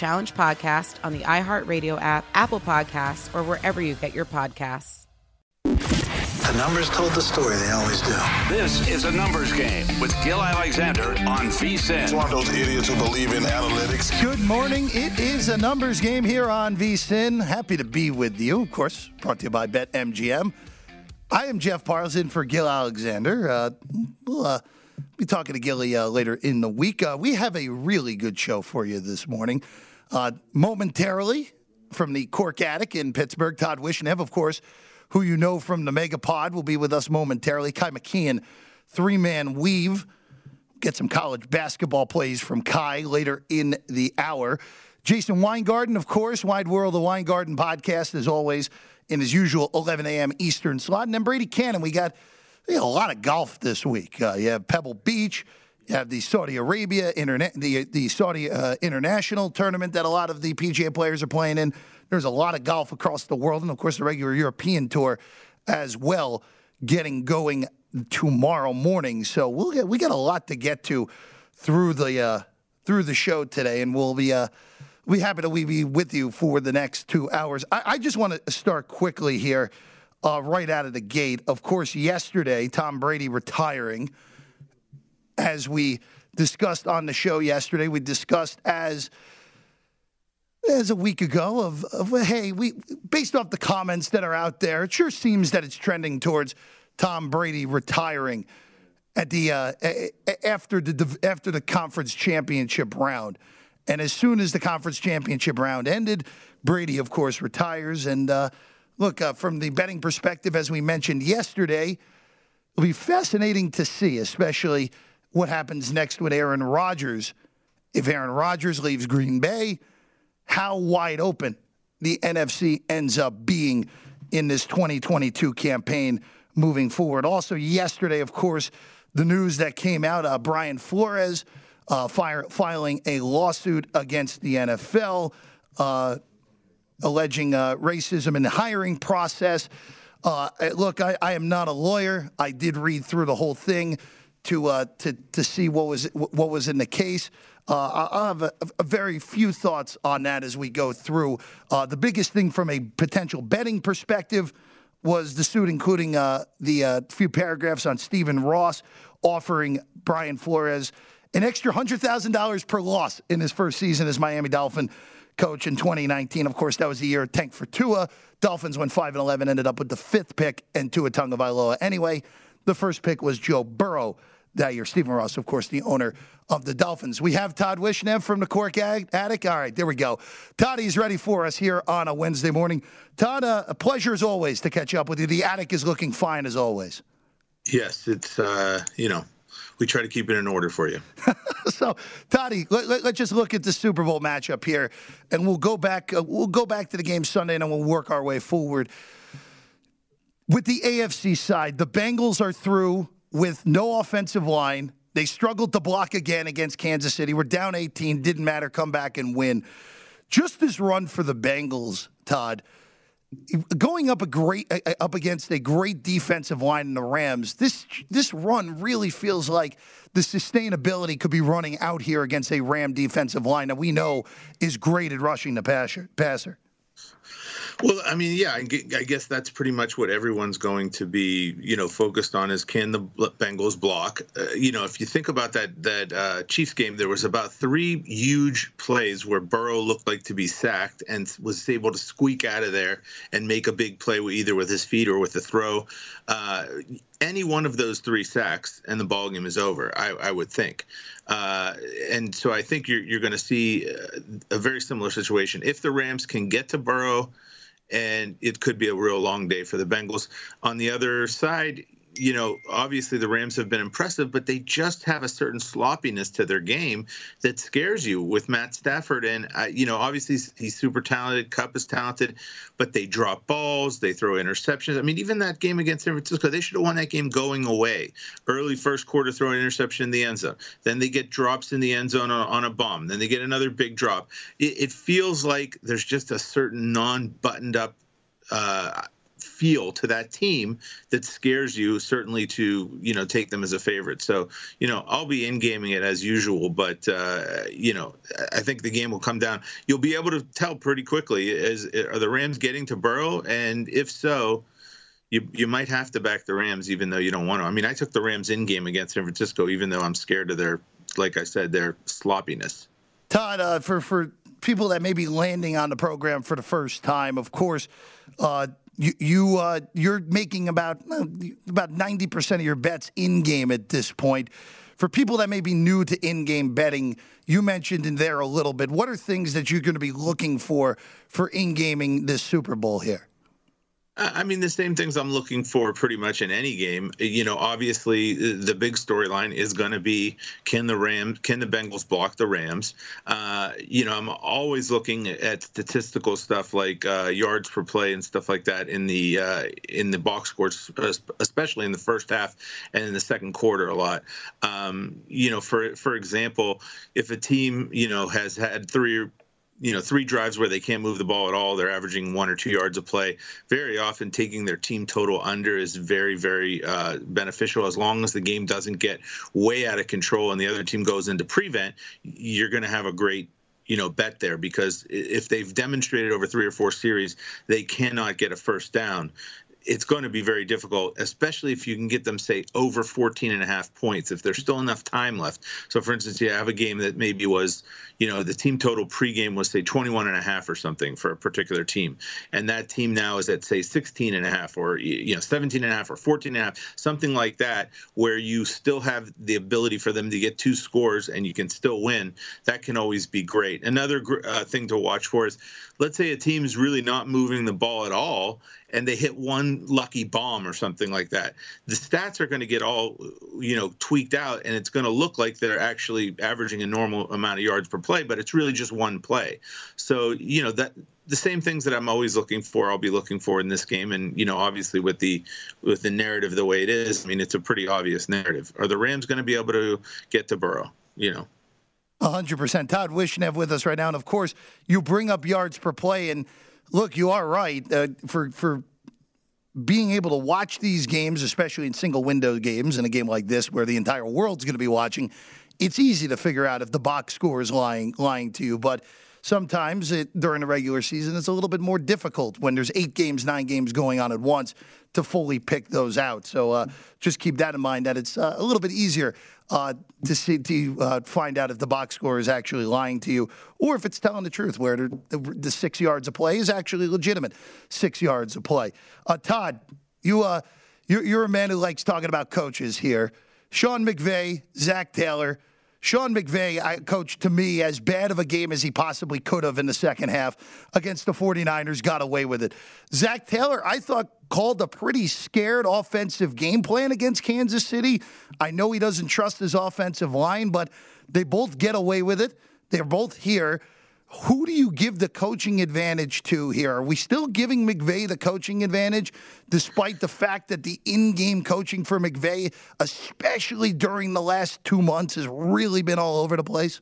Challenge podcast on the iHeartRadio app, Apple Podcasts, or wherever you get your podcasts. The numbers told the story, they always do. This is a numbers game with Gil Alexander on VSIN. It's one of those idiots who believe in analytics. Good morning. It is a numbers game here on VSIN. Happy to be with you, of course, brought to you by BetMGM. I am Jeff Parles for Gil Alexander. Uh, we'll uh, be talking to Gilly uh, later in the week. Uh, we have a really good show for you this morning. Uh, momentarily, from the Cork Attic in Pittsburgh, Todd Wishnev, of course, who you know from the Mega Pod, will be with us momentarily. Ky McKeon, three man weave. Get some college basketball plays from Ky later in the hour. Jason Weingarten, of course, Wide World of Weingarten podcast, as always in his usual 11 a.m. Eastern slot. And then Brady Cannon, we got, we got a lot of golf this week. Uh, you have Pebble Beach, you have the Saudi Arabia internet, the the Saudi uh, International tournament that a lot of the PGA players are playing in. There's a lot of golf across the world, and of course the regular European tour as well, getting going tomorrow morning. So we'll get we got a lot to get to through the uh, through the show today, and we'll be. Uh, we happy to be with you for the next two hours. I, I just want to start quickly here, uh, right out of the gate. Of course, yesterday, Tom Brady retiring. As we discussed on the show yesterday, we discussed as as a week ago of, of hey, we based off the comments that are out there, it sure seems that it's trending towards Tom Brady retiring at the uh, after the after the conference championship round. And as soon as the conference championship round ended, Brady, of course, retires. And uh, look, uh, from the betting perspective, as we mentioned yesterday, it'll be fascinating to see, especially what happens next with Aaron Rodgers. If Aaron Rodgers leaves Green Bay, how wide open the NFC ends up being in this 2022 campaign moving forward. Also, yesterday, of course, the news that came out uh, Brian Flores uh, fire, filing a lawsuit against the NFL, uh, alleging uh, racism in the hiring process. Uh, look, I, I, am not a lawyer. I did read through the whole thing to uh, to to see what was what was in the case. Uh, I'll have a, a, very few thoughts on that as we go through. the biggest thing from a potential betting perspective was the suit, including the few paragraphs on Stephen Ross offering Brian Flores an extra $100,000 per loss in his first season as Miami Dolphin coach in 2019. Of course, that was the year tank for Tua. Dolphins went 5 and 11, ended up with the fifth pick and Tua Tagovailoa. Anyway, the first pick was Joe Burrow that year. Stephen Ross, of course, the owner of the Dolphins. We have Todd Wishnev from the Cork Attic. All right, there we go. Todd is ready for us here on a Wednesday morning. Todd, uh, a pleasure as always to catch up with you. The Attic is looking fine as always. Yes, it's, uh, you know, we try to keep it in order for you. so, Toddy, let, us let, just look at the Super Bowl matchup here, and we'll go back. Uh, we'll go back to the game Sunday, and we'll work our way forward. With the AFC side, the Bengals are through with no offensive line. They struggled to block again against Kansas City. We're down 18. Didn't matter. Come back and win. Just this run for the Bengals, Todd going up a great up against a great defensive line in the Rams, this this run really feels like the sustainability could be running out here against a Ram defensive line that we know is great at rushing the passer. passer. Well, I mean, yeah, I guess that's pretty much what everyone's going to be, you know, focused on is can the Bengals block? Uh, you know, if you think about that that uh, Chiefs game, there was about three huge plays where Burrow looked like to be sacked and was able to squeak out of there and make a big play either with his feet or with a throw. Uh, any one of those three sacks and the ball game is over. I, I would think, uh, and so I think you're you're going to see a very similar situation if the Rams can get to Burrow and it could be a real long day for the Bengals. On the other side, you know, obviously the Rams have been impressive, but they just have a certain sloppiness to their game that scares you with Matt Stafford. And, uh, you know, obviously he's, super talented. Kupp is talented, but they drop balls, they throw interceptions. I mean, even that game against San Francisco, they should have won that game going away. Early first quarter, throw an interception in the end zone. Then they get drops in the end zone on, on a bomb. Then they get another big drop. It, it feels like there's just a certain non buttoned up. Uh, feel to that team that scares you certainly to you know take them as a favorite. So you know i'll be in gaming it as usual but uh, you know i think the game will come down. You'll be able to tell pretty quickly is are the rams getting to burrow? And if so you you might have to back the rams even though you don't want to. I mean i took the rams in game against san francisco even though i'm scared of their like i said their sloppiness. Todd uh, for for people that may be landing on the program for the first time of course uh, you, you uh, you're making about about ninety percent of your bets in game at this point. For people that may be new to in-game betting, you mentioned in there a little bit. What are things that you're going to be looking for for in-gaming this Super Bowl here? I mean, the same things I'm looking for pretty much in any game. You know, obviously, the big storyline is going to be can the Rams, can the Bengals block the Rams? Uh, you know, I'm always looking at statistical stuff like uh, yards per play and stuff like that in the uh, in the box scores, especially in the first half and in the second quarter a lot. Um, you know, for for example, if a team you know has had three you know three drives where they can't move the ball at all. They're averaging one or two yards of play. Very often taking their team total under is very very uh, beneficial. As long as the game doesn't get way out of control and the other team goes into prevent you're going to have a great you know bet there because if they've demonstrated over three or four series they cannot get a first down. It's going to be very difficult, especially if you can get them, say, over 14 and a half points, if there's still enough time left. So, for instance, you have a game that maybe was, you know, the team total pregame was, say, 21 and a half or something for a particular team. And that team now is at, say, 16 and a half or, you know, 17 and a half or 14 and a half, something like that, where you still have the ability for them to get two scores and you can still win. That can always be great. Another uh, thing to watch for is, let's say a team is really not moving the ball at all and they hit one lucky bomb or something like that the stats are going to get all you know tweaked out and it's going to look like they're actually averaging a normal amount of yards per play but it's really just one play so you know that the same things that I'm always looking for, I'll be looking for in this game. And you know, obviously with the with the narrative the way it is, I mean, it's a pretty obvious narrative. Are the Rams going to be able to get to Burrow? You know, 100%. Todd Wishnev with us right now. And of course, you bring up yards per play. And look, you are right. Uh, for, for being able to watch these games, especially in single window games, in a game like this where the entire world's going to be watching, it's easy to figure out if the box score is lying, lying to you. But sometimes it, during the regular season, it's a little bit more difficult when there's eight games, nine games going on at once to fully pick those out. So uh, just keep that in mind that it's uh, a little bit easier uh, to see to uh, find out if the box score is actually lying to you or if it's telling the truth, where the, the, six yards of play is actually legitimate six yards of play. Uh, Todd, you uh, you're, you're a man who likes talking about coaches here. Sean McVay, Zac Taylor. Sean McVay, I, coach, to me, as bad of a game as he possibly could have in the second half against the 49ers, got away with it. Zac Taylor, I thought, called a pretty scared offensive game plan against Kansas City. I know he doesn't trust his offensive line, but they both get away with it. They're both here. Who do you give the coaching advantage to here? Are we still giving McVay the coaching advantage, despite the fact that the in game coaching for McVay, especially during the last two months, has really been all over the place?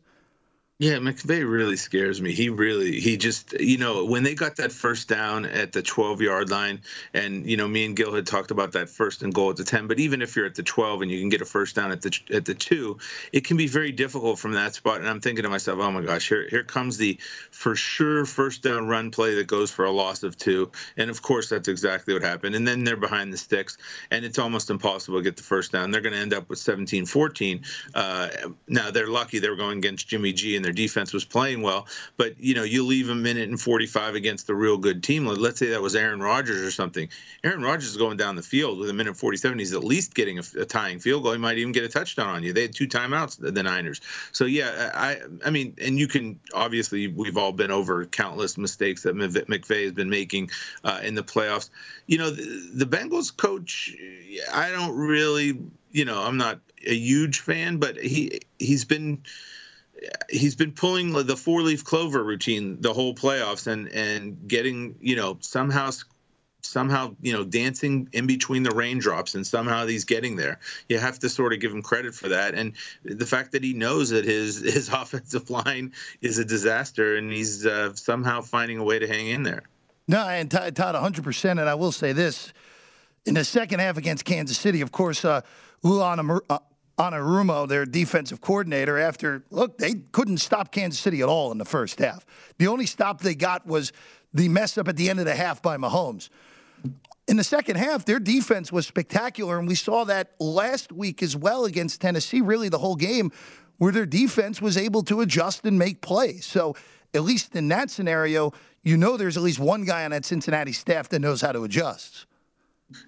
Yeah, McVay really scares me. He really, he just, you know, when they got that first down at the 12 yard line, and, you know, me and Gil had talked about that first and goal at the 10, but even if you're at the 12 and you can get a first down at the at the two, it can be very difficult from that spot. And I'm thinking to myself, oh my gosh, here, here comes the for sure first down run play that goes for a loss of two. And of course, that's exactly what happened. And then they're behind the sticks, and it's almost impossible to get the first down. They're going to end up with 17 14. Uh, now, they're lucky they were going against Jimmy G and their defense was playing well. But you know, you leave a minute and 45 against the real good team. Let's say that was Aaron Rodgers or something. Aaron Rodgers is going down the field with a minute 47. He's at least getting a, a tying field goal. He might even get a touchdown on you. They had two timeouts, the, Niners. So yeah, I I mean, and you can obviously we've all been over countless mistakes that McVay has been making uh, in the playoffs. You know, the, the Bengals coach, I don't really, you know, I'm not a huge fan, but he he's been he's been pulling the four leaf clover routine the whole playoffs and and getting you know somehow somehow you know dancing in between the raindrops and somehow he's getting there. You have to sort of give him credit for that. And the fact that he knows that his his offensive line is a disaster and he's uh, somehow finding a way to hang in there. No and todd 100% and i will say this. In the second half against kansas city of course uh, Ulan Anarumo, their defensive coordinator, after look, they couldn't stop Kansas City at all in the first half. The only stop they got was the mess up at the end of the half by Mahomes. In the second half, their defense was spectacular, and we saw that last week as well against Tennessee, really the whole game, where their defense was able to adjust and make plays. So, at least in that scenario, you know there's at least one guy on that Cincinnati staff that knows how to adjust.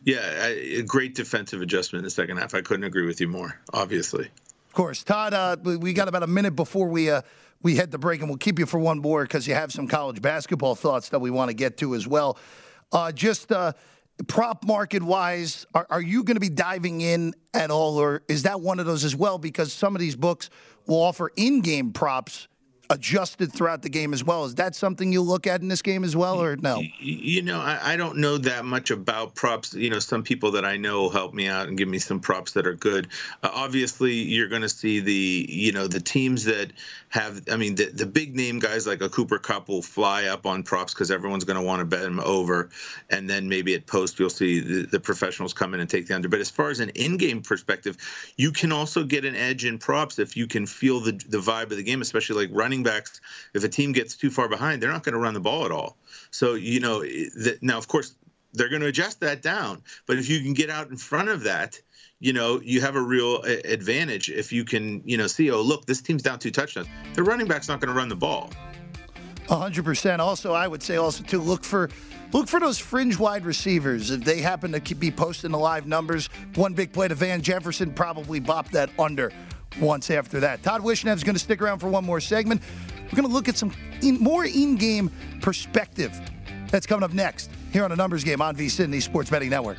Yeah, a great defensive adjustment in the second half. I couldn't agree with you more. Obviously, of course, Todd. Uh, we got about a minute before we uh, we head to break, and we'll keep you for one more because you have some college basketball thoughts that we want to get to as well. Uh, just uh, prop market wise, are, are you going to be diving in at all, or is that one of those as well? Because some of these books will offer in-game props adjusted throughout the game as well. Is that something you look at in this game as well, or no? You know, I, I, don't know that much about props. You know, some people that I know help me out and give me some props that are good. Uh, obviously, you're going to see the you know the teams that have. I mean, the the big name guys like a Cooper Kupp will fly up on props because everyone's going to want to bet him over, and then maybe at post you'll see the, the professionals come in and take the under. But as far as an in-game perspective, you can also get an edge in props if you can feel the the vibe of the game, especially like running backs, if a team gets too far behind, they're not going to run the ball at all. So, you know, the, now, of course, they're going to adjust that down. But if you can get out in front of that, you know, you have a real uh, advantage if you can, you know, see, oh, look, this team's down two touchdowns. The running back's not going to run the ball. 100%. Also, I would say also to look for look for those fringe wide receivers. If they happen to be posting the live numbers, one big play to Van Jefferson probably bopped that under once after that. Todd Wishnev is going to stick around for one more segment. We're going to look at some in, more in-game perspective. That's coming up next here on a numbers game on VSIN, the Sports Betting Network.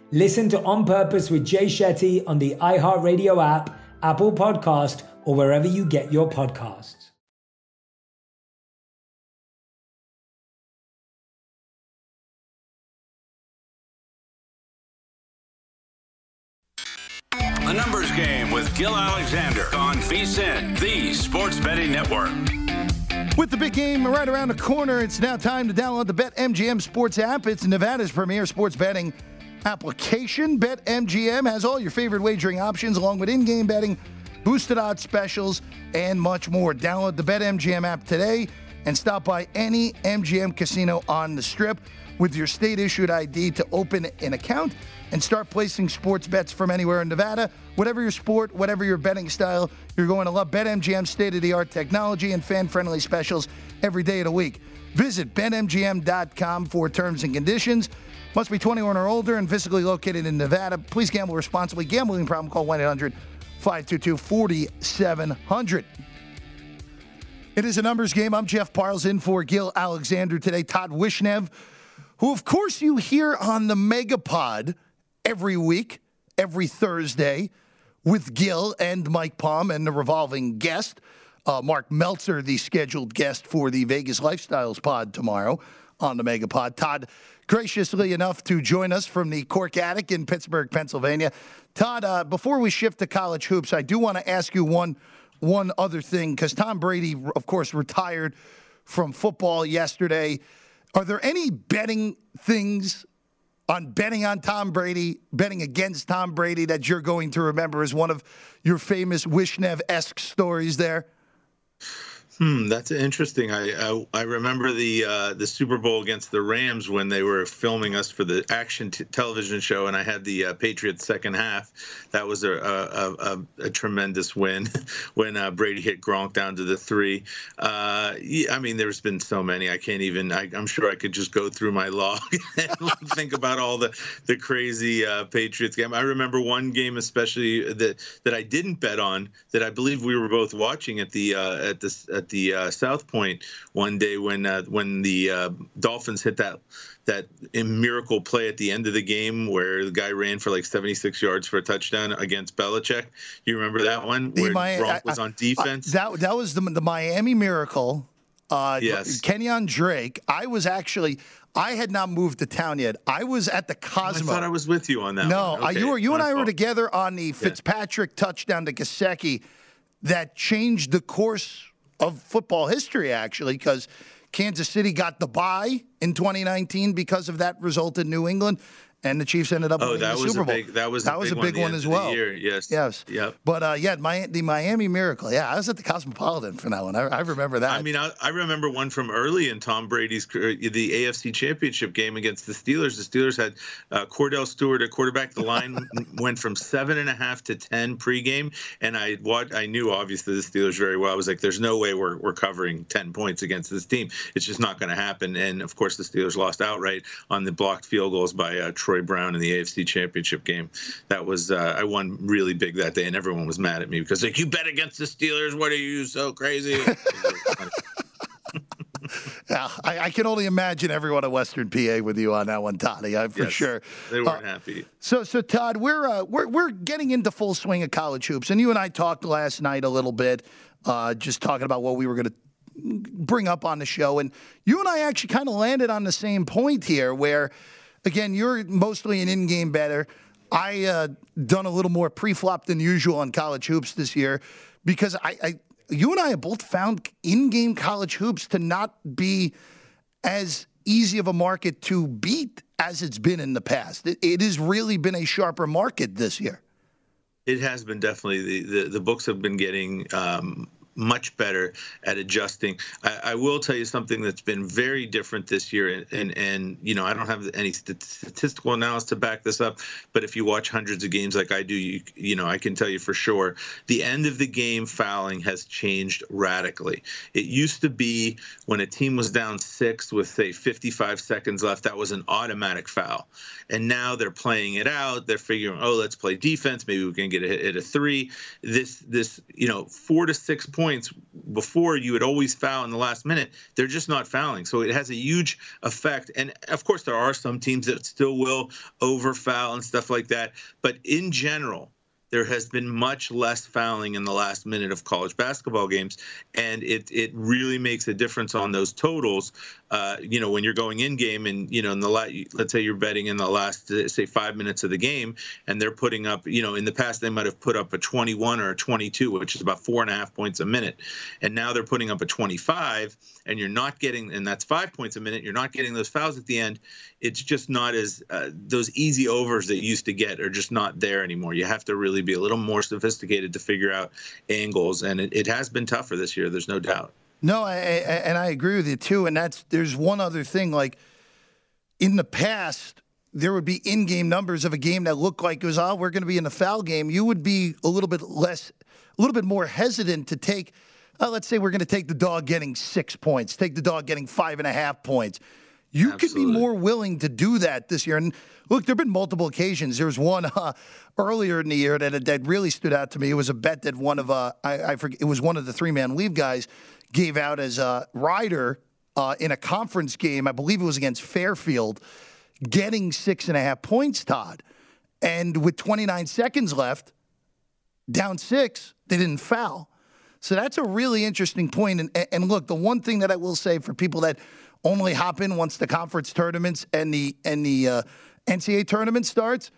Listen to On Purpose with Jay Shetty on the iHeartRadio app, Apple Podcast, or wherever you get your podcasts. The Numbers Game with Gil Alexander on VSIN, the Sports Betting Network. With the big game right around the corner, it's now time to download the BetMGM Sports app. It's Nevada's premier sports betting application. BetMGM has all your favorite wagering options, along with in game betting, boosted odds specials, and much more. Download the BetMGM app today and stop by any MGM casino on the strip with your state issued ID to open an account and start placing sports bets from anywhere in Nevada. Whatever your sport, whatever your betting style, you're going to love BetMGM's state of the art technology and fan friendly specials every day of the week. Visit betmgm.com for terms and conditions. Must be 21 or older and physically located in Nevada. Please gamble responsibly. Gambling problem, call 1 800 522 4700. It is a numbers game. I'm Jeff Parles in for Gil Alexander today. Todd Wishnev, who, of course, you hear on the Megapod every week, every Thursday, with Gil and Mike Palm and the revolving guest, uh, Mark Meltzer, the scheduled guest for the Vegas Lifestyles pod tomorrow on the Megapod. Todd, graciously enough to join us from the Cork Attic in Pittsburgh, Pennsylvania. Todd, uh, before we shift to college hoops, I do want to ask you one one other thing because Tom Brady, of course, retired from football yesterday. Are there any betting things on betting on Tom Brady, betting against Tom Brady that you're going to remember as one of your famous Wishnev esque stories there? Hmm, that's interesting. I I, I remember the uh, the Super Bowl against the Rams when they were filming us for the action t- television show, and I had the uh, Patriots second half. That was a a, a, a tremendous win when uh, Brady hit Gronk down to the three. Uh, I mean, there's been so many. I can't even. I, am sure I could just go through my log and think about all the the crazy uh, Patriots game. I remember one game especially that that I didn't bet on that I believe we were both watching at the uh, at the at the uh, South Point one day when uh, when the uh, Dolphins hit that that miracle play at the end of the game where the guy ran for like 76 yards for a touchdown against Belichick. You remember that one where My- Gronk was on defense? I- that that was the the Miami Miracle. Uh, Yes. Kenyon Drake. I was actually. I had not moved to town yet. I was at the Cosmo. I thought I was with you on that. no, one. uh, you were you and I were together on the Fitzpatrick touchdown to Gesicki that changed the course of football history. Actually, because Kansas City got the bye in 2019 because of that result in New England, and the Chiefs ended up Oh, winning that the was Super a Bowl. big. That was that a was big a big one, one as end of the well. year. Yes. Yes. Yep. But uh, yeah, my, the Miami Miracle. Yeah, I was at the Cosmopolitan for that one. I, I remember that. I mean, I, I remember one from early in Tom Brady's career, the AFC Championship game against the Steelers. The Steelers had uh, Kordell Stewart at quarterback. The line went from seven and a half to ten pregame, and I what I knew obviously the Steelers very well. I was like, "There's no way we're we're covering ten points against this team. It's just not going to happen." And of course, the Steelers lost outright on the blocked field goals by uh, Troy Brown in the AFC Championship game. That was uh, I won really big that day, and everyone was mad at me because like you bet against the Steelers. What are you so crazy? yeah, I, I can only imagine everyone at Western PA with you on that one, Toddy. I, for Yes, sure. They weren't Uh, happy. So, so Todd, we're uh, we're we're getting into full swing of college hoops, and you and I talked last night a little bit, uh, just talking about what we were going to bring up on the show, and you and I actually kind of landed on the same point here, where again you're mostly an in-game better. I uh, done a little more pre-flop than usual on college hoops this year because I, I you and I have both found in-game college hoops to not be as easy of a market to beat as it's been in the past. It, it has really been a sharper market this year. It has been definitely the the, the books have been getting um, much better at adjusting. I, I will tell you something that's been very different this year, and and, and you know I don't have any statistical analysis to back this up, but if you watch hundreds of games like I do, you you know I can tell you for sure the end of the game fouling has changed radically. It used to be when a team was down six with say 55 seconds left, that was an automatic foul, and now they're playing it out. They're figuring, oh, let's play defense. Maybe we can get a hit at a three. This this you know four to six points before you would always foul in the last minute. They're just not fouling, so it has a huge effect. And of course, there are some teams that still will over foul and stuff like that. But in general, there has been much less fouling in the last minute of college basketball games, and it it really makes a difference on those totals. Uh, you know, when you're going in game and, you know, in the la- let's say you're betting in the last, uh, say, five minutes of the game, and they're putting up, you know, in the past they might have put up a 21 or a 22, which is about four and a half points a minute. And now they're putting up a 25, and you're not getting, and that's five points a minute. You're not getting those fouls at the end. It's just not as, uh, those easy overs that you used to get are just not there anymore. You have to really be a little more sophisticated to figure out angles. And it, it has been tougher this year, there's no doubt. No, I, I, and I agree with you too. And that's there's one other thing. Like in the past, there would be in-game numbers of a game that looked like it was, oh, we're going to be in the foul game. You would be a little bit less, a little bit more hesitant to take. Uh, let's say we're going to take the dog getting six points, take the dog getting five and a half points. You Absolutely. could be more willing to do that this year. And look, there have been multiple occasions. There was one uh, earlier in the year that, that really stood out to me. It was a bet that one of uh, I, I forget it was one of the three man weave guys gave out as a rider uh, in a conference game. I believe it was against Fairfield, getting six and a half points, Todd. And with 29 seconds left, down six, they didn't foul. So that's a really interesting point. And, and look, the one thing that I will say for people that only hop in once the conference tournaments and the and the uh, NCAA tournament starts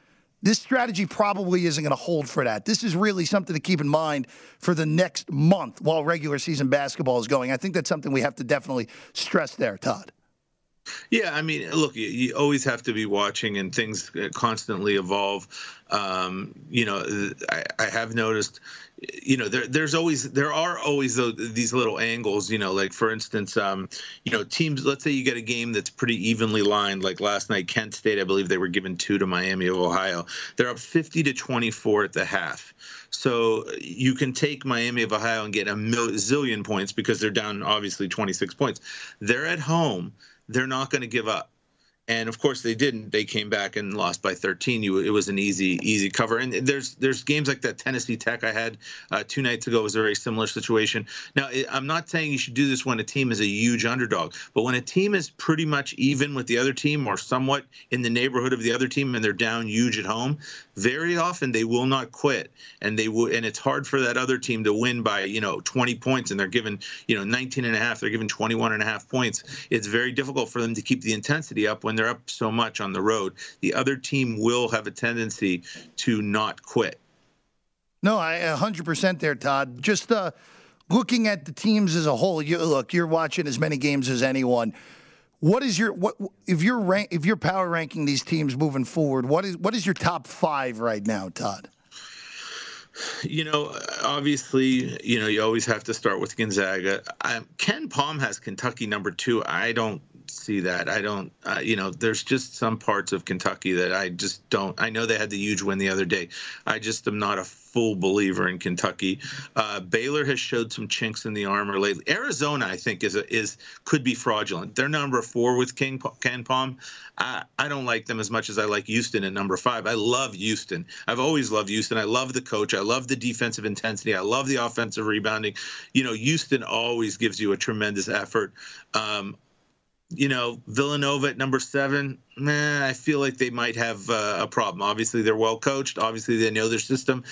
this strategy probably isn't going to hold for that. This is really something to keep in mind for the next month while regular season basketball is going. I think that's something we have to definitely stress there, Todd. Yeah, I mean, look, you, you, always have to be watching, and things constantly evolve. Um, you know, I, I, have noticed, you know, there, there's always there are always these little angles. You know, like for instance, um, you know, teams. Let's say you get a game that's pretty evenly lined. Like last night, Kent State, I believe they were given two to Miami of Ohio. They're up 50 to 24 at the half. So you can take Miami of Ohio and get a zillion points because they're down obviously 26 points. They're at home they're not going to give up. And of course they didn't. They came back and lost by 13. You, it was an easy, easy cover. And there's there's games like that Tennessee Tech I had uh, two nights ago was a very similar situation. Now I'm not saying you should do this when a team is a huge underdog, but when a team is pretty much even with the other team or somewhat in the neighborhood of the other team and they're down huge at home, very often they will not quit and they will and it's hard for that other team to win by you know 20 points and they're given you know 19 and a half they're given 21 and a half points. It's very difficult for them to keep the intensity up when they're up so much on the road. The other team will have a tendency to not quit. No i 100% there todd. Just uh looking at the teams as a whole you look you're watching as many games as anyone what is your what if you're rank if you're power ranking these teams moving forward? What is what is your top five right now, Todd? You know, obviously, you know you always have to start with Gonzaga. Um, KenPom has Kentucky number two. I don't see that. I don't, uh, you know, there's just some parts of Kentucky that I just don't. I know they had the huge win the other day. I just am not a full believer in Kentucky. Uh, Baylor has showed some chinks in the armor lately. Arizona, I think, is a, is could be fraudulent. They're number four with King KenPom. I, I don't like them as much as I like Houston at number five. I love Houston. I've always loved Houston. I love the coach. I love the defensive intensity. I love the offensive rebounding. You know, Houston always gives you a tremendous effort. Um, you know, Villanova at number seven, I feel like they might have uh, a problem. Obviously, they're well coached. Obviously, they know their system.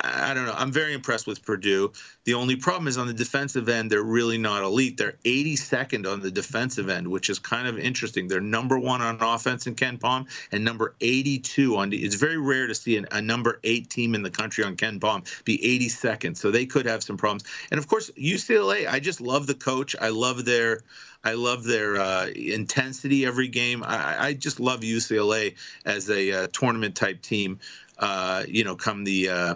I don't know. I'm very impressed with Purdue. The only problem is on the defensive end, they're really not elite. They're 82nd on the defensive end, which is kind of interesting. They're number one on offense in KenPom and number 82 on. It's very rare to see an, a number eight team in the country on KenPom be 82nd. So they could have some problems. And of course, UCLA. I just love the coach. I love their. I love their uh, intensity every game. I, I, just love UCLA as a uh, tournament type team. Uh, you know, come the uh,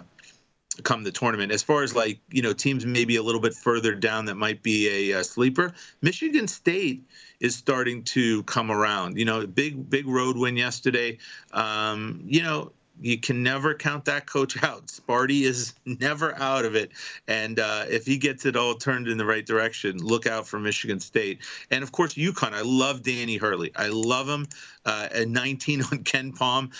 come the tournament. As far as like you know, teams maybe a little bit further down that might be a, a sleeper. Michigan State is starting to come around. You know, big big road win yesterday. Um, you know, you can never count that coach out. Sparty is never out of it, and uh, if he gets it all turned in the right direction, look out for Michigan State. And of course, UConn. I love Danny Hurley. I love him. Uh, at 19 on KenPom.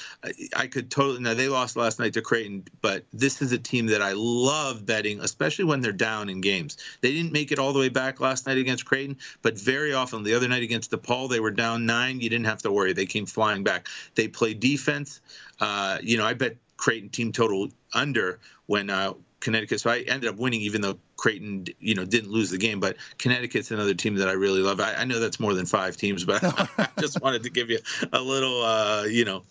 I could totally. Now they lost last night to Creighton, but this is a team that I love betting, especially when they're down in games. They didn't make it all the way back last night against Creighton, but very often the other night against DePaul, they were down nine. You didn't have to worry; they came flying back. They play defense. Uh, you know, I bet Creighton team total under when uh, Connecticut. So I ended up winning, even though Creighton, you know, didn't lose the game. But Connecticut's another team that I really love. I, I know that's more than five teams, but I just wanted to give you a little, uh, you know,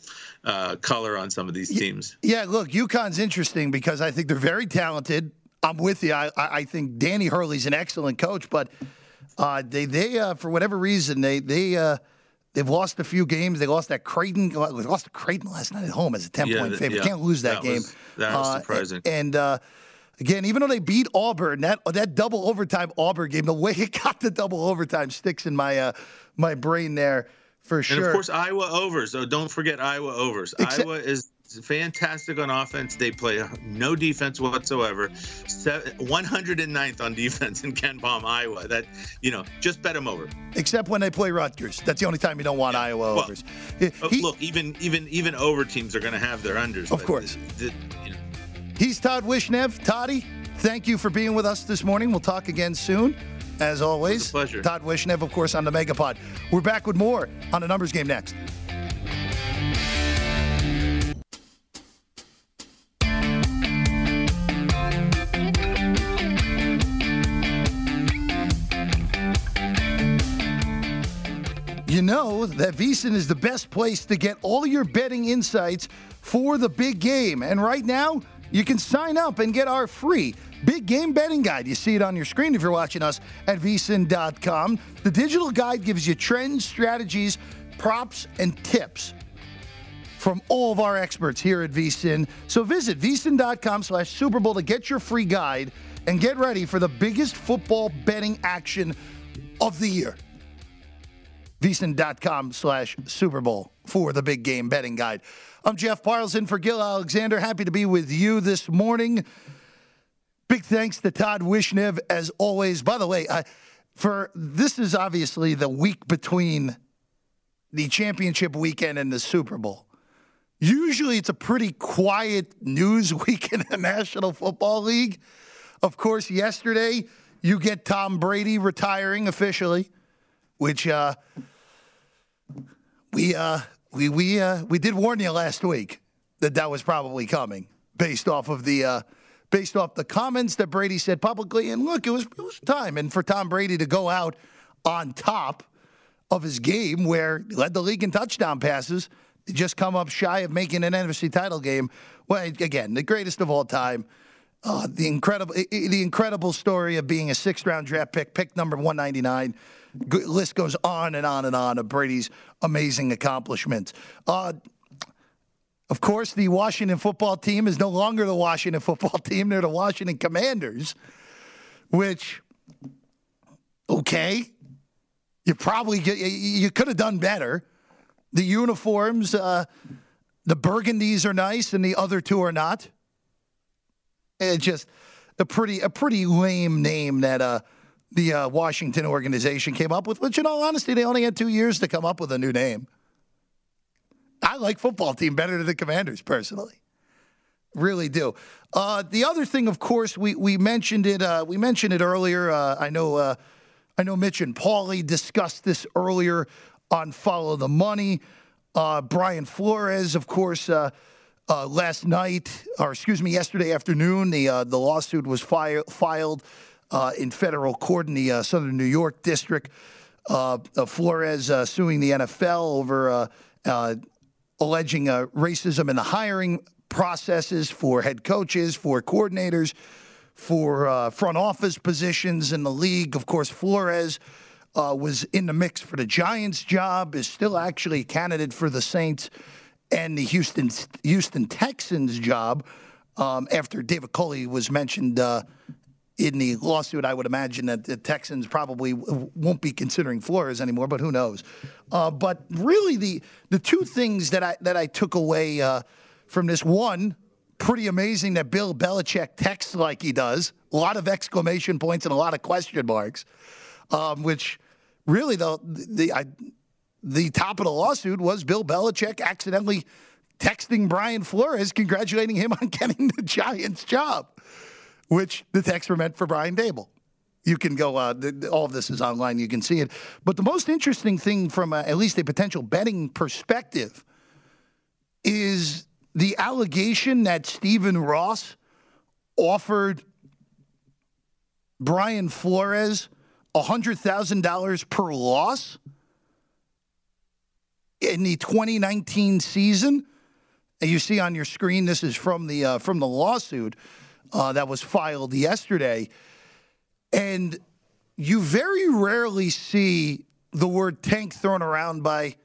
uh, color on some of these teams. Yeah, look, UConn's interesting because I think they're very talented. I'm with you. I, I think Danny Hurley's an excellent coach, but uh, they they uh, for whatever reason they they uh, they've lost a few games. They lost that Creighton. They lost to Creighton last night at home as a ten Yeah, point favorite. yeah. Can't lose that, That game. was- that was Uh, surprising. And uh, again, even though they beat Auburn, that that double overtime Auburn game, the way it got the double overtime sticks in my uh, my brain there for sure. And of course, Iowa overs. So don't forget Iowa overs. Except- Iowa is fantastic on offense. They play no defense whatsoever. Se- 109th on defense in KenPom, Iowa. That you know, just bet them over. except when they play Rutgers. That's the only time you don't want Iowa Well, overs. Oh, look, even even even over teams are going to have their unders. Of course. the- you know, He's Todd Wishnev. Toddy, thank you for being with us this morning. We'll talk again soon. As always, pleasure. Todd Wishnev, of course, on the Megapod. We're back with more on the numbers game next. You know that VSiN is the best place to get all your betting insights for the big game. And right now, you can sign up and get our free big game betting guide. You see it on your screen if you're watching us at vsin.com. The digital guide gives you trends, strategies, props, and tips from all of our experts here at VSIN. So visit vsin.com slash Super Bowl to get your free guide and get ready for the biggest football betting action of the year vsin.com slash Super Bowl for the big game betting guide. I'm Jeff Parleson for Gil Alexander. Happy to be with you this morning. Big thanks to Todd Wishnev as always. By the way, I, for this is obviously the week between the championship weekend and the Super Bowl. Usually it's a pretty quiet news week in the National Football League. Of course, yesterday you get Tom Brady retiring officially which uh, we uh, we we uh, we did warn you last week that that was probably coming based off of the uh, based off the comments that Brady said publicly. And look, it was it was time, and for Tom Brady to go out on top of his game, where he led the league in touchdown passes, just come up shy of making an NFC title game. Well, again, the greatest of all time. Uh, the incredible, the incredible story of being a sixth-round draft pick, pick number 199. G- list goes on and on and on of Brady's amazing accomplishments. Uh, of course, the Washington football team is no longer the Washington football team; they're the Washington Commanders. Which, okay, you probably get, you- could have done better. The uniforms, uh, the burgundies are nice, and the other two are not. It's just a pretty a pretty lame name that uh, the uh, Washington organization came up with. Which, in all honesty, they only had two years to come up with a new name. I like football team better than the Commanders personally. Really do. Uh, the other thing, of course, we we mentioned it. Uh, we mentioned it earlier. Uh, I know. Uh, I know Mitch and Paulie discussed this earlier on Follow the Money. Uh, Brian Flores, of course, uh, uh, last night, or excuse me, yesterday afternoon, the uh, the lawsuit was fi- filed uh, in federal court in the uh, Southern New York district. Uh, uh, Flores uh, suing the NFL over uh, alleging racism in the hiring processes for head coaches, for coordinators, for front office positions in the league. Of course, Flores was in the mix for the Giants job, is still actually a candidate for the Saints and the Houston Houston Texans job um, after David Culley was mentioned uh, in the lawsuit. I would imagine that the Texans probably won't be considering Flores anymore, but who knows? Uh, but really, the the two things that I that I took away uh, from this one. Pretty amazing that Bill Belichick texts like he does. A lot of exclamation points and a lot of question marks, um, which really the the I, the top of the lawsuit was Bill Belichick accidentally texting Brian Flores, congratulating him on getting the Giants job, which the texts were meant for Brian Daboll. You can go, uh, th- all of this is online, you can see it. But the most interesting thing from uh, at least a potential betting perspective is the allegation that Stephen Ross offered Brian Flores $100,000 per loss in the 2019 season. And you see on your screen, this is from the uh, from the lawsuit uh, that was filed yesterday, and you very rarely see the word tank thrown around by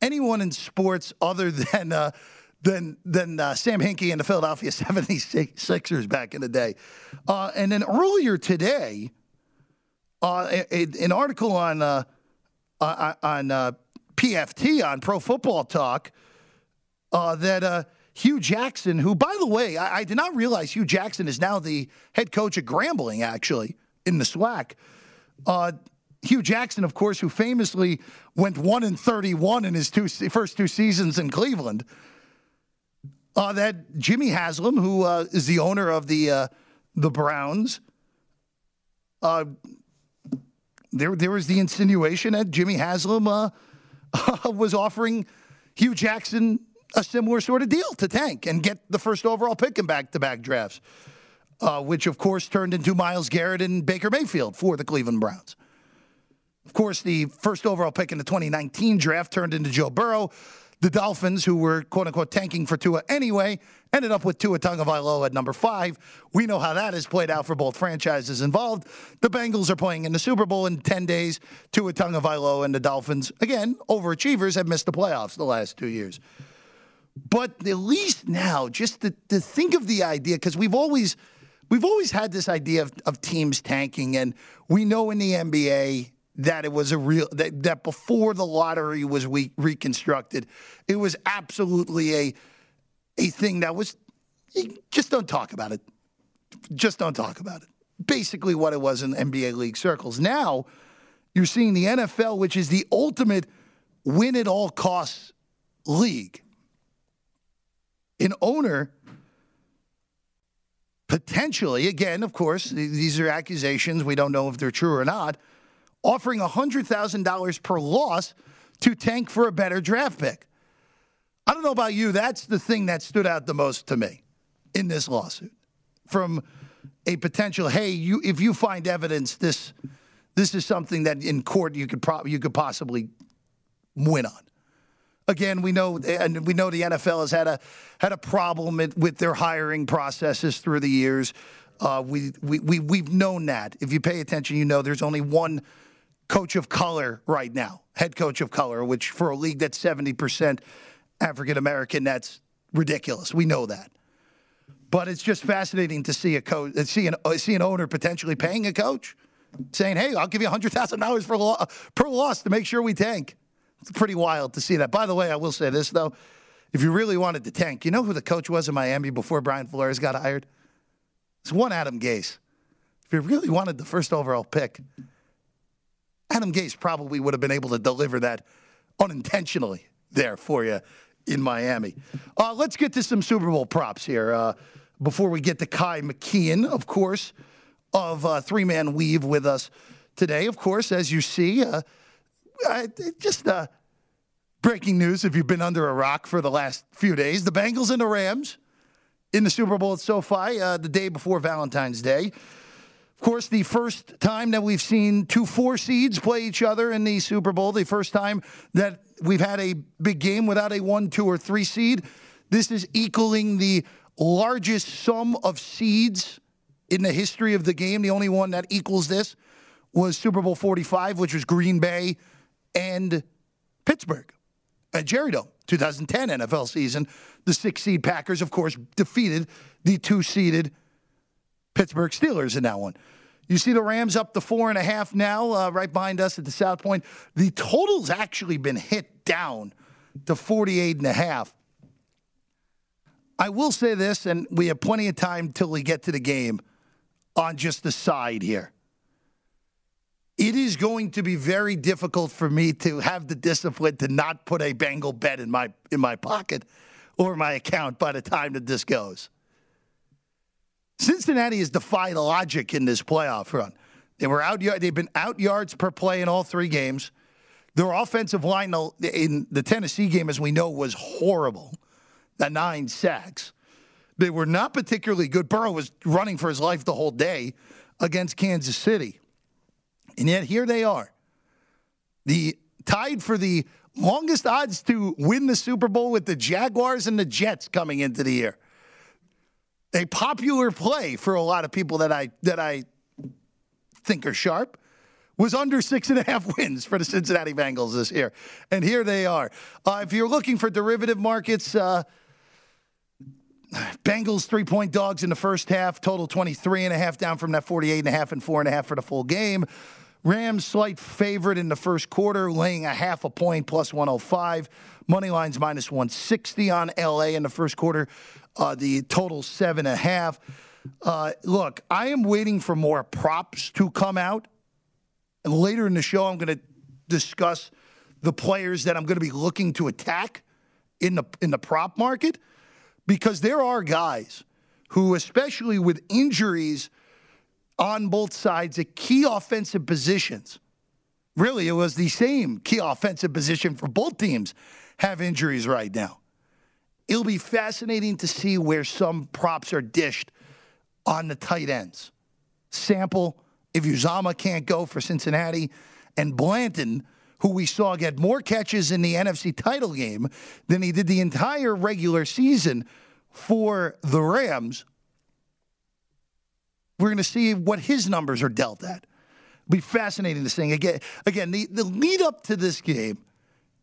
anyone in sports other than uh, than than uh, Sam Hinkie and the Philadelphia 76ers back in the day. Uh, and then earlier today, uh, an article on uh, uh, on PFT on Pro Football Talk that uh, Hue Jackson, who, by the way, I, I, did not realize Hue Jackson is now the head coach at Grambling, actually, in the SWAC. Uh, Hue Jackson, of course, who famously went 1 and 31 in his two, first two seasons in Cleveland. Uh, that Jimmy Haslam, who uh, is the owner of the uh, the Browns, there there was the insinuation that Jimmy Haslam was offering Hue Jackson a similar sort of deal to tank and get the first overall pick in back to back drafts, uh, which of course turned into Myles Garrett and Baker Mayfield for the Cleveland Browns. Of course, the first overall pick in the 2019 draft turned into Joe Burrow. The Dolphins, who were quote unquote tanking for Tua anyway, ended up with Tua Tagovailoa at number five. We know how that has played out for both franchises involved. The Bengals are playing in the Super Bowl in 10 days. Tua Tagovailoa and the Dolphins, again, overachievers, have missed the playoffs the last two years. But at least now, just to, to think of the idea, because we've always we've always had this idea of, of teams tanking, and we know in the NBA that it was a real that, that before the lottery was re- reconstructed, it was absolutely a a thing that was just don't talk about it. Just don't talk about it. Basically, what it was in NBA league circles. Now, you're seeing the NFL, which is the ultimate win at all costs league. An owner potentially, again, of course, these are accusations. We don't know if they're true or not, offering $100,000 per loss to tank for a better draft pick. I don't know about you. That's the thing that stood out the most to me in this lawsuit. From a potential, hey, you if you find evidence, this this is something that in court you could pro- you could possibly win on. Again, we know and we know the NFL has had a had a problem with their hiring processes through the years. Uh, we, we, we, we've known that. If you pay attention, you know there's only one coach of color right now, head coach of color, which for a league that's 70% African American, that's ridiculous. We know that. But it's just fascinating to see a coach, uh, see an, uh, see an owner potentially paying a coach, saying, "Hey, I'll give you hundred thousand dollars per lo- per loss to make sure we tank." It's pretty wild to see that. By the way, I will say this though: if you really wanted to tank, you know who the coach was in Miami before Brian Flores got hired? It's one Adam Gase. If you really wanted the first overall pick, Adam Gase probably would have been able to deliver that unintentionally there for you in Miami. Uh, let's get to some Super Bowl props here uh, before we get to Ky McKeon, of course, of uh, Three Man Weave with us today. Of course, as you see, just uh, breaking news if you've been under a rock for the last few days the Bengals and the Rams in the Super Bowl at SoFi uh, the day before Valentine's Day. Of course, the first time that we've seen two four seeds play each other in the Super Bowl, the first time that we've had a big game without a one, two, or three seed. This is equaling the largest sum of seeds in the history of the game. The only one that equals this was Super Bowl 45, which was Green Bay and Pittsburgh at Jerry Dome, 2010 NFL season. The six seed Packers, of course, defeated the two seeded Pittsburgh Steelers in that one. You see the Rams up to four and a half now, uh, right behind us at the South Point. The total's actually been hit down to 48 and a half. I will say this, and we have plenty of time till we get to the game on just the side here. It is going to be very difficult for me to have the discipline to not put a Bengal bet in my in my pocket or my account by the time that this goes. Cincinnati has defied logic in this playoff run. They were out. They've been out yards per play in all three games. Their offensive line in the Tennessee game, as we know, was horrible. The nine sacks. They were not particularly good. Burrow was running for his life the whole day against Kansas City. And yet here they are. The tied for the longest odds to win the Super Bowl with the Jaguars and the Jets coming into the year. A popular play for a lot of people that I that I think are sharp was under six and a half wins for the Cincinnati Bengals this year. And here they are. Uh, if you're looking for derivative markets, uh, Bengals three point dogs in the first half, total 23 and a half down from that 48 and a half and four and a half for the full game. Rams slight favorite in the first quarter, laying a half a point plus 105. Money lines minus 160 on LA in the first quarter. Uh, the total seven and a half. Uh, look, I am waiting for more props to come out. And later in the show, I'm going to discuss the players that I'm going to be looking to attack in the in the prop market because there are guys who, especially with injuries on both sides at key offensive positions, really it was the same key offensive position for both teams, have injuries right now. It'll be fascinating to see where some props are dished on the tight ends. Sample, if Uzomah can't go for Cincinnati, and Blanton, who we saw get more catches in the NFC title game than he did the entire regular season for the Rams. We're going to see what his numbers are dealt at. It'll be fascinating to see. Again, again the, the lead up to this game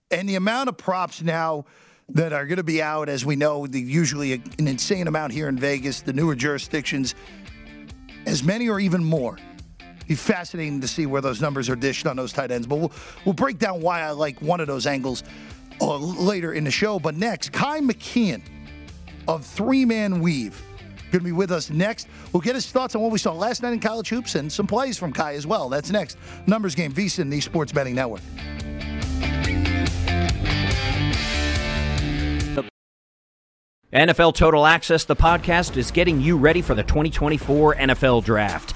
and the amount of props now that are going to be out, as we know, the, usually an insane amount here in Vegas, the newer jurisdictions, as many or even more. Be fascinating to see where those numbers are dished on those tight ends. But we'll, we'll break down why I like one of those angles uh, later in the show. But next, Ky McKeon of Three Man Weave. Going to be with us next. We'll get his thoughts on what we saw last night in college hoops and some plays from Ky as well. That's next. Numbers game, VSIN, the Sports Betting Network. NFL Total Access, the podcast, is getting you ready for the 2024 NFL Draft.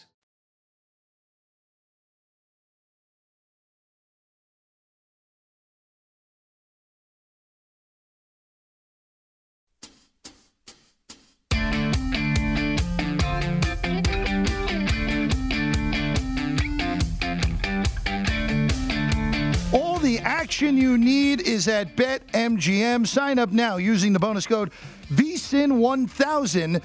You need is at BetMGM. Sign up now using the bonus code VSIN1000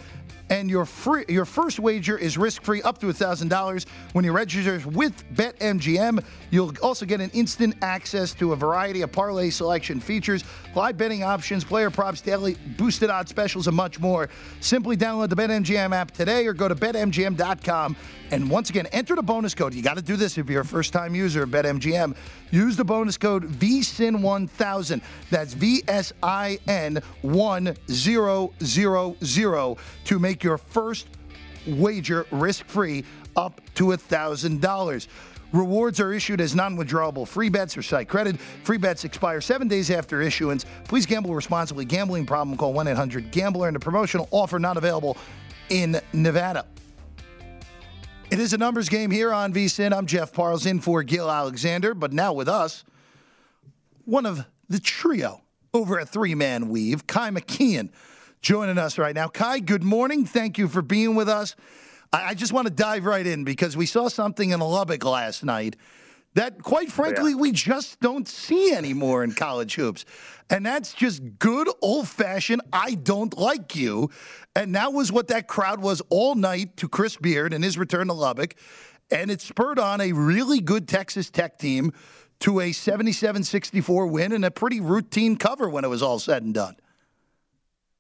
and your free your first wager is risk free up to $1000 when you register with BetMGM you'll also get an instant access to a variety of parlay selection features live betting options player props daily boosted odds specials and much more. Simply download the BetMGM app today or go to betmgm.com and once again enter the bonus code. You got to do this if you're a first time user of BetMGM. Use the bonus code VSIN1000 that's V S I N 1000 to make your first wager risk free up to $1,000. Rewards are issued as non withdrawable free bets or site credit. Free bets expire seven days after issuance. Please gamble responsibly. Gambling problem, call 1 800 Gambler and a promotional offer not available in Nevada. It is a numbers game here on VSIN. I'm Jeff Parles in for Gill Alexander, but now with us, one of the trio over a Three Man Weave, Ky McKeon, joining us right now. Ky, good morning. Thank you for being with us. I, I just want to dive right in because we saw something in Lubbock last night that, quite oh, frankly, yeah. we just don't see anymore in college hoops. And that's just good old fashioned, I don't like you. And that was what that crowd was all night to Chris Beard and his return to Lubbock. And it spurred on a really good Texas Tech team to a 77 64 win and a pretty routine cover when it was all said and done.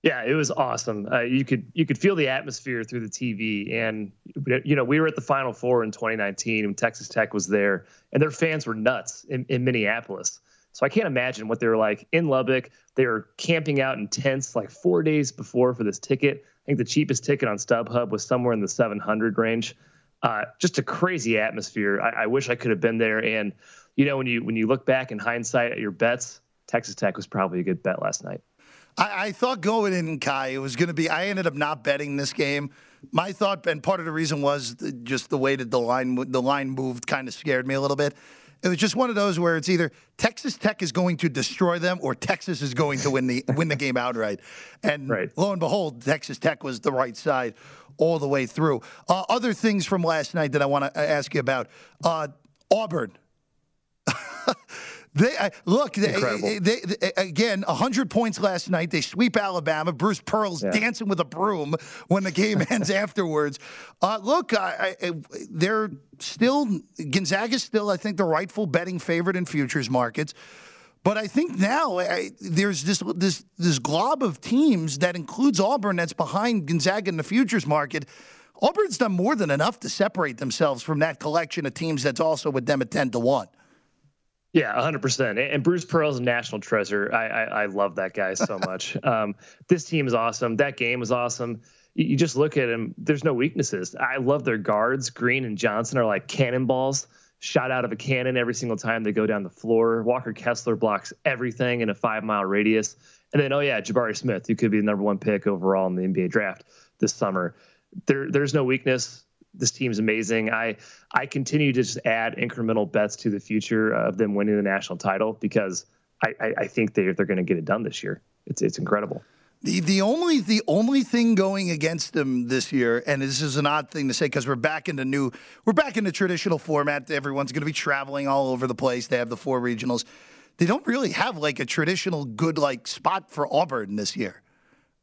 Yeah, it was awesome. Uh, you could you could feel the atmosphere through the TV, and you know we were at the Final Four in 2019 when Texas Tech was there, and their fans were nuts in, in Minneapolis. So I can't imagine what they were like in Lubbock. They were camping out in tents like four days before for this ticket. I think the cheapest ticket on StubHub was somewhere in the 700 range. Uh, just a crazy atmosphere. I, I wish I could have been there. And you know, when you when you look back in hindsight at your bets, Texas Tech was probably a good bet last night. I, I thought going in, Ky, it was going to be. I ended up not betting this game. My thought, and part of the reason was just the way that the line the line moved, kind of scared me a little bit. It was just one of those where it's either Texas Tech is going to destroy them or Texas is going to win the win the game outright. And right. lo and behold, Texas Tech was the right side all the way through. Uh, other things from last night that I want to ask you about: uh, Auburn. They uh, look. They, they, they, again, hundred points last night. They sweep Alabama. Bruce Pearl's yeah. dancing with a broom when the game ends afterwards. Uh, look, I, I, they're still Gonzaga's still, I think, the rightful betting favorite in futures markets. But I think now I, there's this this this glob of teams that includes Auburn that's behind Gonzaga in the futures market. Auburn's done more than enough to separate themselves from that collection of teams that's also with them at ten to one. Yeah, 100%. And Bruce Pearl's a national treasure. I, I, I love that guy so much. um, this team is awesome. That game was awesome. You, you, just look at him, there's no weaknesses. I love their guards. Green and Johnson are like cannonballs shot out of a cannon every single time they go down the floor. Walker Kessler blocks everything in a five mile radius. And then, oh, yeah, Jabari Smith, who could be the number one pick overall in the NBA draft this summer. There, there's no weakness this team's amazing. I I continue to just add incremental bets to the future of them winning the national title because I, I, I think they they're going to get it done this year. It's it's incredible. The the only the only thing going against them this year, and this is an odd thing to say because we're back into new we're back into traditional format. Everyone's going to be traveling all over the place. They have the four regionals. They don't really have like a traditional good like spot for Auburn this year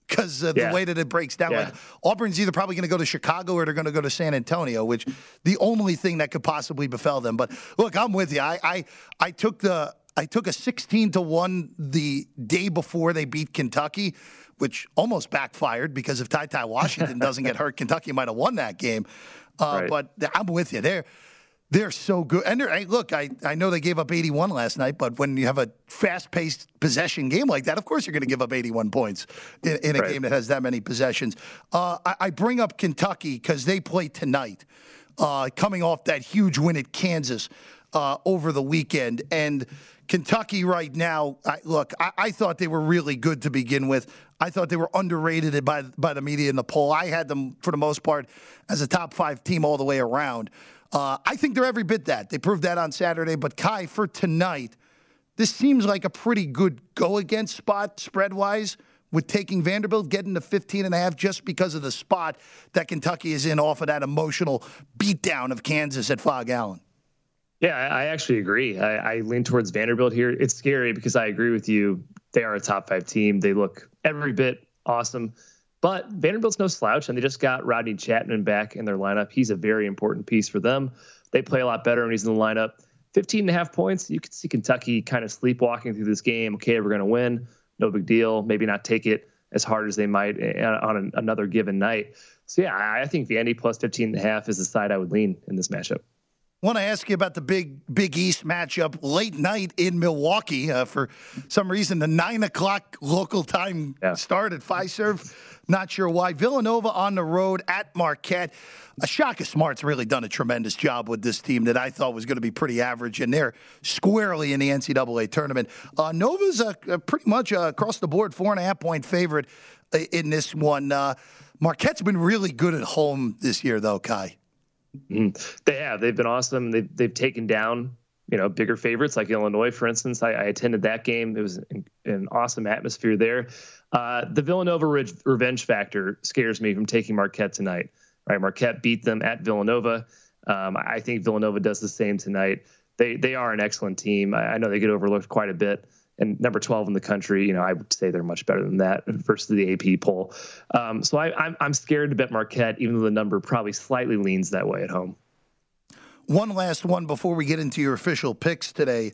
because uh, yeah. the way that it breaks down. Yeah. Like Auburn's either probably going to go to Chicago or they're going to go to San Antonio, which the only thing that could possibly befell them. But look, I'm with you. I I, I took the I took a 16 to one the day before they beat Kentucky. Which almost backfired because if Ty Ty Washington doesn't get hurt, Kentucky might have won that game. Uh, right. But I'm with you. They're they're so good. And hey, look, I, I know they gave up 81 last night, but when you have a fast paced possession game like that, of course you're going to give up 81 points in, in a right. game that has that many possessions. Uh, I, I, bring up Kentucky because they play tonight, uh, coming off that huge win at Kansas uh, over the weekend. And Kentucky right now, I, look, I, I, thought they were really good to begin with. I thought they were underrated by by the media in the poll. I had them for the most part as a top five team all the way around. Uh, I think they're every bit that. They proved that on Saturday. But Ky, for tonight, this seems like a pretty good go against spot spread wise with taking Vanderbilt getting to 15 and a half just because of the spot that Kentucky is in off of that emotional beatdown of Kansas at Phog Allen. Yeah, I actually agree. I, I lean towards Vanderbilt here. It's scary because I agree with you. They are a top five team. They look every bit awesome. But Vanderbilt's no slouch, and they just got Rodney Chatman back in their lineup. He's a very important piece for them. They play a lot better when he's in the lineup. 15 and a half points. You can see Kentucky kind of sleepwalking through this game. Okay, we're going to win. No big deal. Maybe not take it as hard as they might eh, on an, another given night. So, yeah, I think Vandy plus 15 and a half is the side I would lean in this matchup want to ask you about the big Big East matchup late night in Milwaukee. Uh, for some reason, the nine o'clock local time yeah. start at Fiserv. Not sure why. Villanova on the road at Marquette. Uh, Shaka Smart's really done a tremendous job with this team that I thought was going to be pretty average, and they're squarely in the NCAA tournament. Uh, Nova's a, a pretty much a across the board four and a half point favorite uh, in this one. Uh, Marquette's been really good at home this year, though, Ky. Mm, they have. They've been awesome. They've they've taken down you know bigger favorites like Illinois, for instance. I, I attended that game. It was an, an awesome atmosphere there. Uh, the Villanova re- revenge factor scares me from taking Marquette tonight. Right, Marquette beat them at Villanova. Um, I think Villanova does the same tonight. They they are an excellent team. I, I know they get overlooked quite a bit and number 12 in the country. You know, I would say they're much better than that versus the AP poll. Um, so I, am I'm, I'm scared to bet Marquette, even though the number probably slightly leans that way at home. One last one before we get into your official picks today.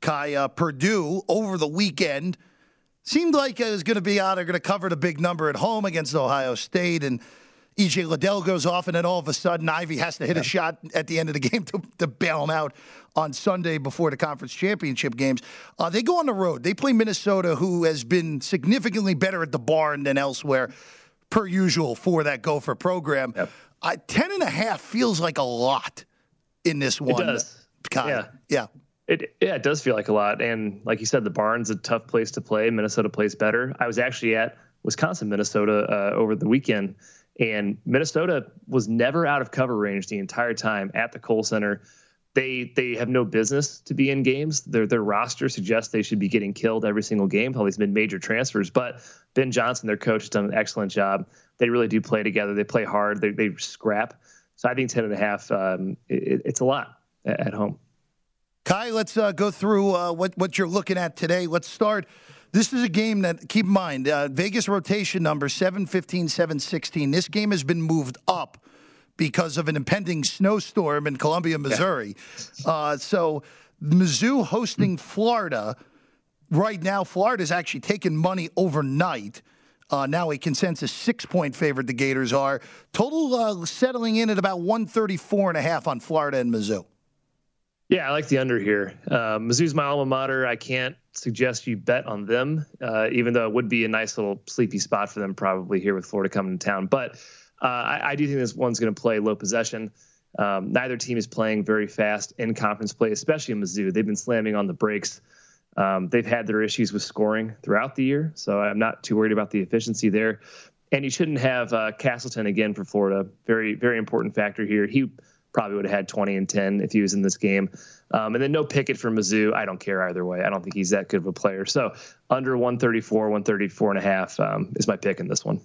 Ky, uh, Purdue over the weekend seemed like it was going to be out. They're going to cover the big number at home against Ohio State. And EJ Liddell goes off, and then all of a sudden, Ivey has to hit a shot at the end of the game to, to bail him out on Sunday before the conference championship games. Uh, they go on the road. They play Minnesota, who has been significantly better at the barn than elsewhere, per usual, for that Gopher program. Yep. Uh, 10 and a half feels like a lot in this one. It does. Ky. Yeah. Yeah. It, yeah, it does feel like a lot. And like you said, the barn's a tough place to play. Minnesota plays better. I was actually at Wisconsin, Minnesota uh, over the weekend, and Minnesota was never out of cover range the entire time at the Kohl Center. They they have no business to be in games. Their their roster suggests they should be getting killed every single game. All these been major transfers, but Ben Johnson, their coach, has done an excellent job. They really do play together. They play hard. They they scrap. So I think 10 and a half, um, it, it's a lot at home. Ky, let's uh, go through uh, what, what you're looking at today. Let's start. This is a game that, keep in mind, uh, Vegas rotation number 715, 716. This game has been moved up because of an impending snowstorm in Columbia, Missouri. Uh, so, Mizzou hosting Florida. Right now, Florida's actually taken money overnight. Uh, now a consensus six point favorite the Gators are. Total uh, settling in at about 134 and a half on Florida and Mizzou. Yeah, I like the under here. Uh, Mizzou's my alma mater. I can't suggest you bet on them, uh, even though it would be a nice little sleepy spot for them probably here with Florida coming to town. But uh, I, I, do think this one's going to play low possession. Um, neither team is playing very fast in conference play, especially Mizzou. They've been slamming on the brakes. Um, they've had their issues with scoring throughout the year, so I'm not too worried about the efficiency there. And you shouldn't have uh, Castleton again for Florida. Very, very important factor here. He probably would have had 20 and 10 if he was in this game. Um, and then no Pickett for Mizzou. I don't care either way. I don't think he's that good of a player. So under 134, 134 and a half um, is my pick in this one.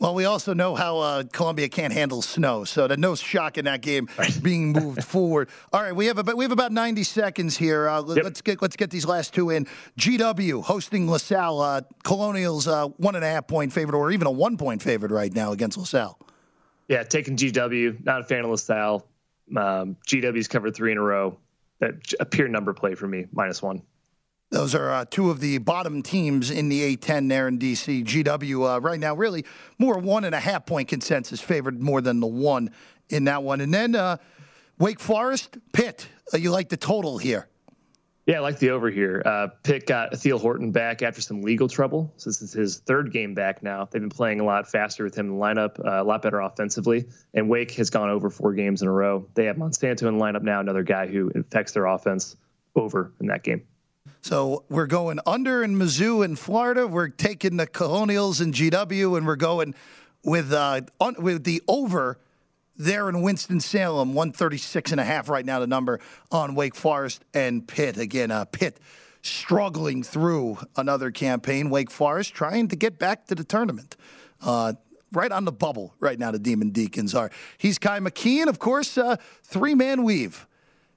Well, we also know how uh, Columbia can't handle snow, so there's no shock in that game being moved forward. All right, we have about we have about 90 seconds here. Uh, yep. Let's get let's get these last two in. GW hosting LaSalle. Uh, Colonials uh, one and a half point favorite, or even a one point favorite right now against LaSalle. Yeah, taking GW. Not a fan of LaSalle. Um, GW's covered three in a row. That a pure number play for me, minus one. Those are uh, two of the bottom teams in the A10 there in DC. GW uh, right now, really more one and a half point consensus favored more than the one in that one. And then uh, Wake Forest, Pitt. Uh, you like the total here? Yeah, I like the over here. Uh, Pitt got Theo Horton back after some legal trouble. So this is his third game back now. They've been playing a lot faster with him in the lineup, uh, a lot better offensively. And Wake has gone over four games in a row. They have Monsanto in the lineup now, another guy who affects their offense over in that game. So we're going under in Mizzou in Florida. We're taking the Colonials in GW, and we're going with uh, on, with the over there in Winston Salem, 136 and a half right now. The number on Wake Forest and Pitt again. Uh, Pitt struggling through another campaign. Wake Forest trying to get back to the tournament. Uh, right on the bubble right now. The Demon Deacons are. He's Ky McKeon, of course. Uh, three man weave.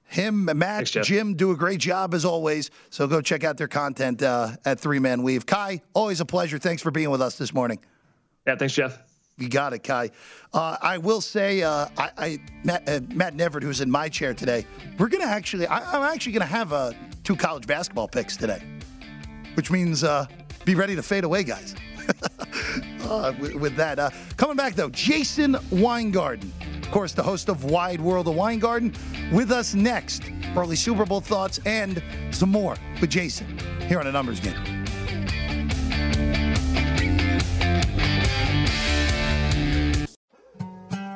Him, Matt, Thanks, Jim do a great job as always. So go check out their content uh, at Three Man Weave. Kai, always a pleasure. Thanks for being with us this morning. Yeah, thanks, Jeff. You got it, Ky. Uh, I will say, uh, I, I Matt, uh, Matt Neverett, who's in my chair today, we're gonna actually, I, am actually gonna have uh, two college basketball picks today, which means uh, be ready to fade away, guys. Uh, with, with, that, coming back though, Jason Weingarten of course, the host of Wide World of Weingarten, with us next. Early Super Bowl thoughts and some more with Jason here on a Numbers Game.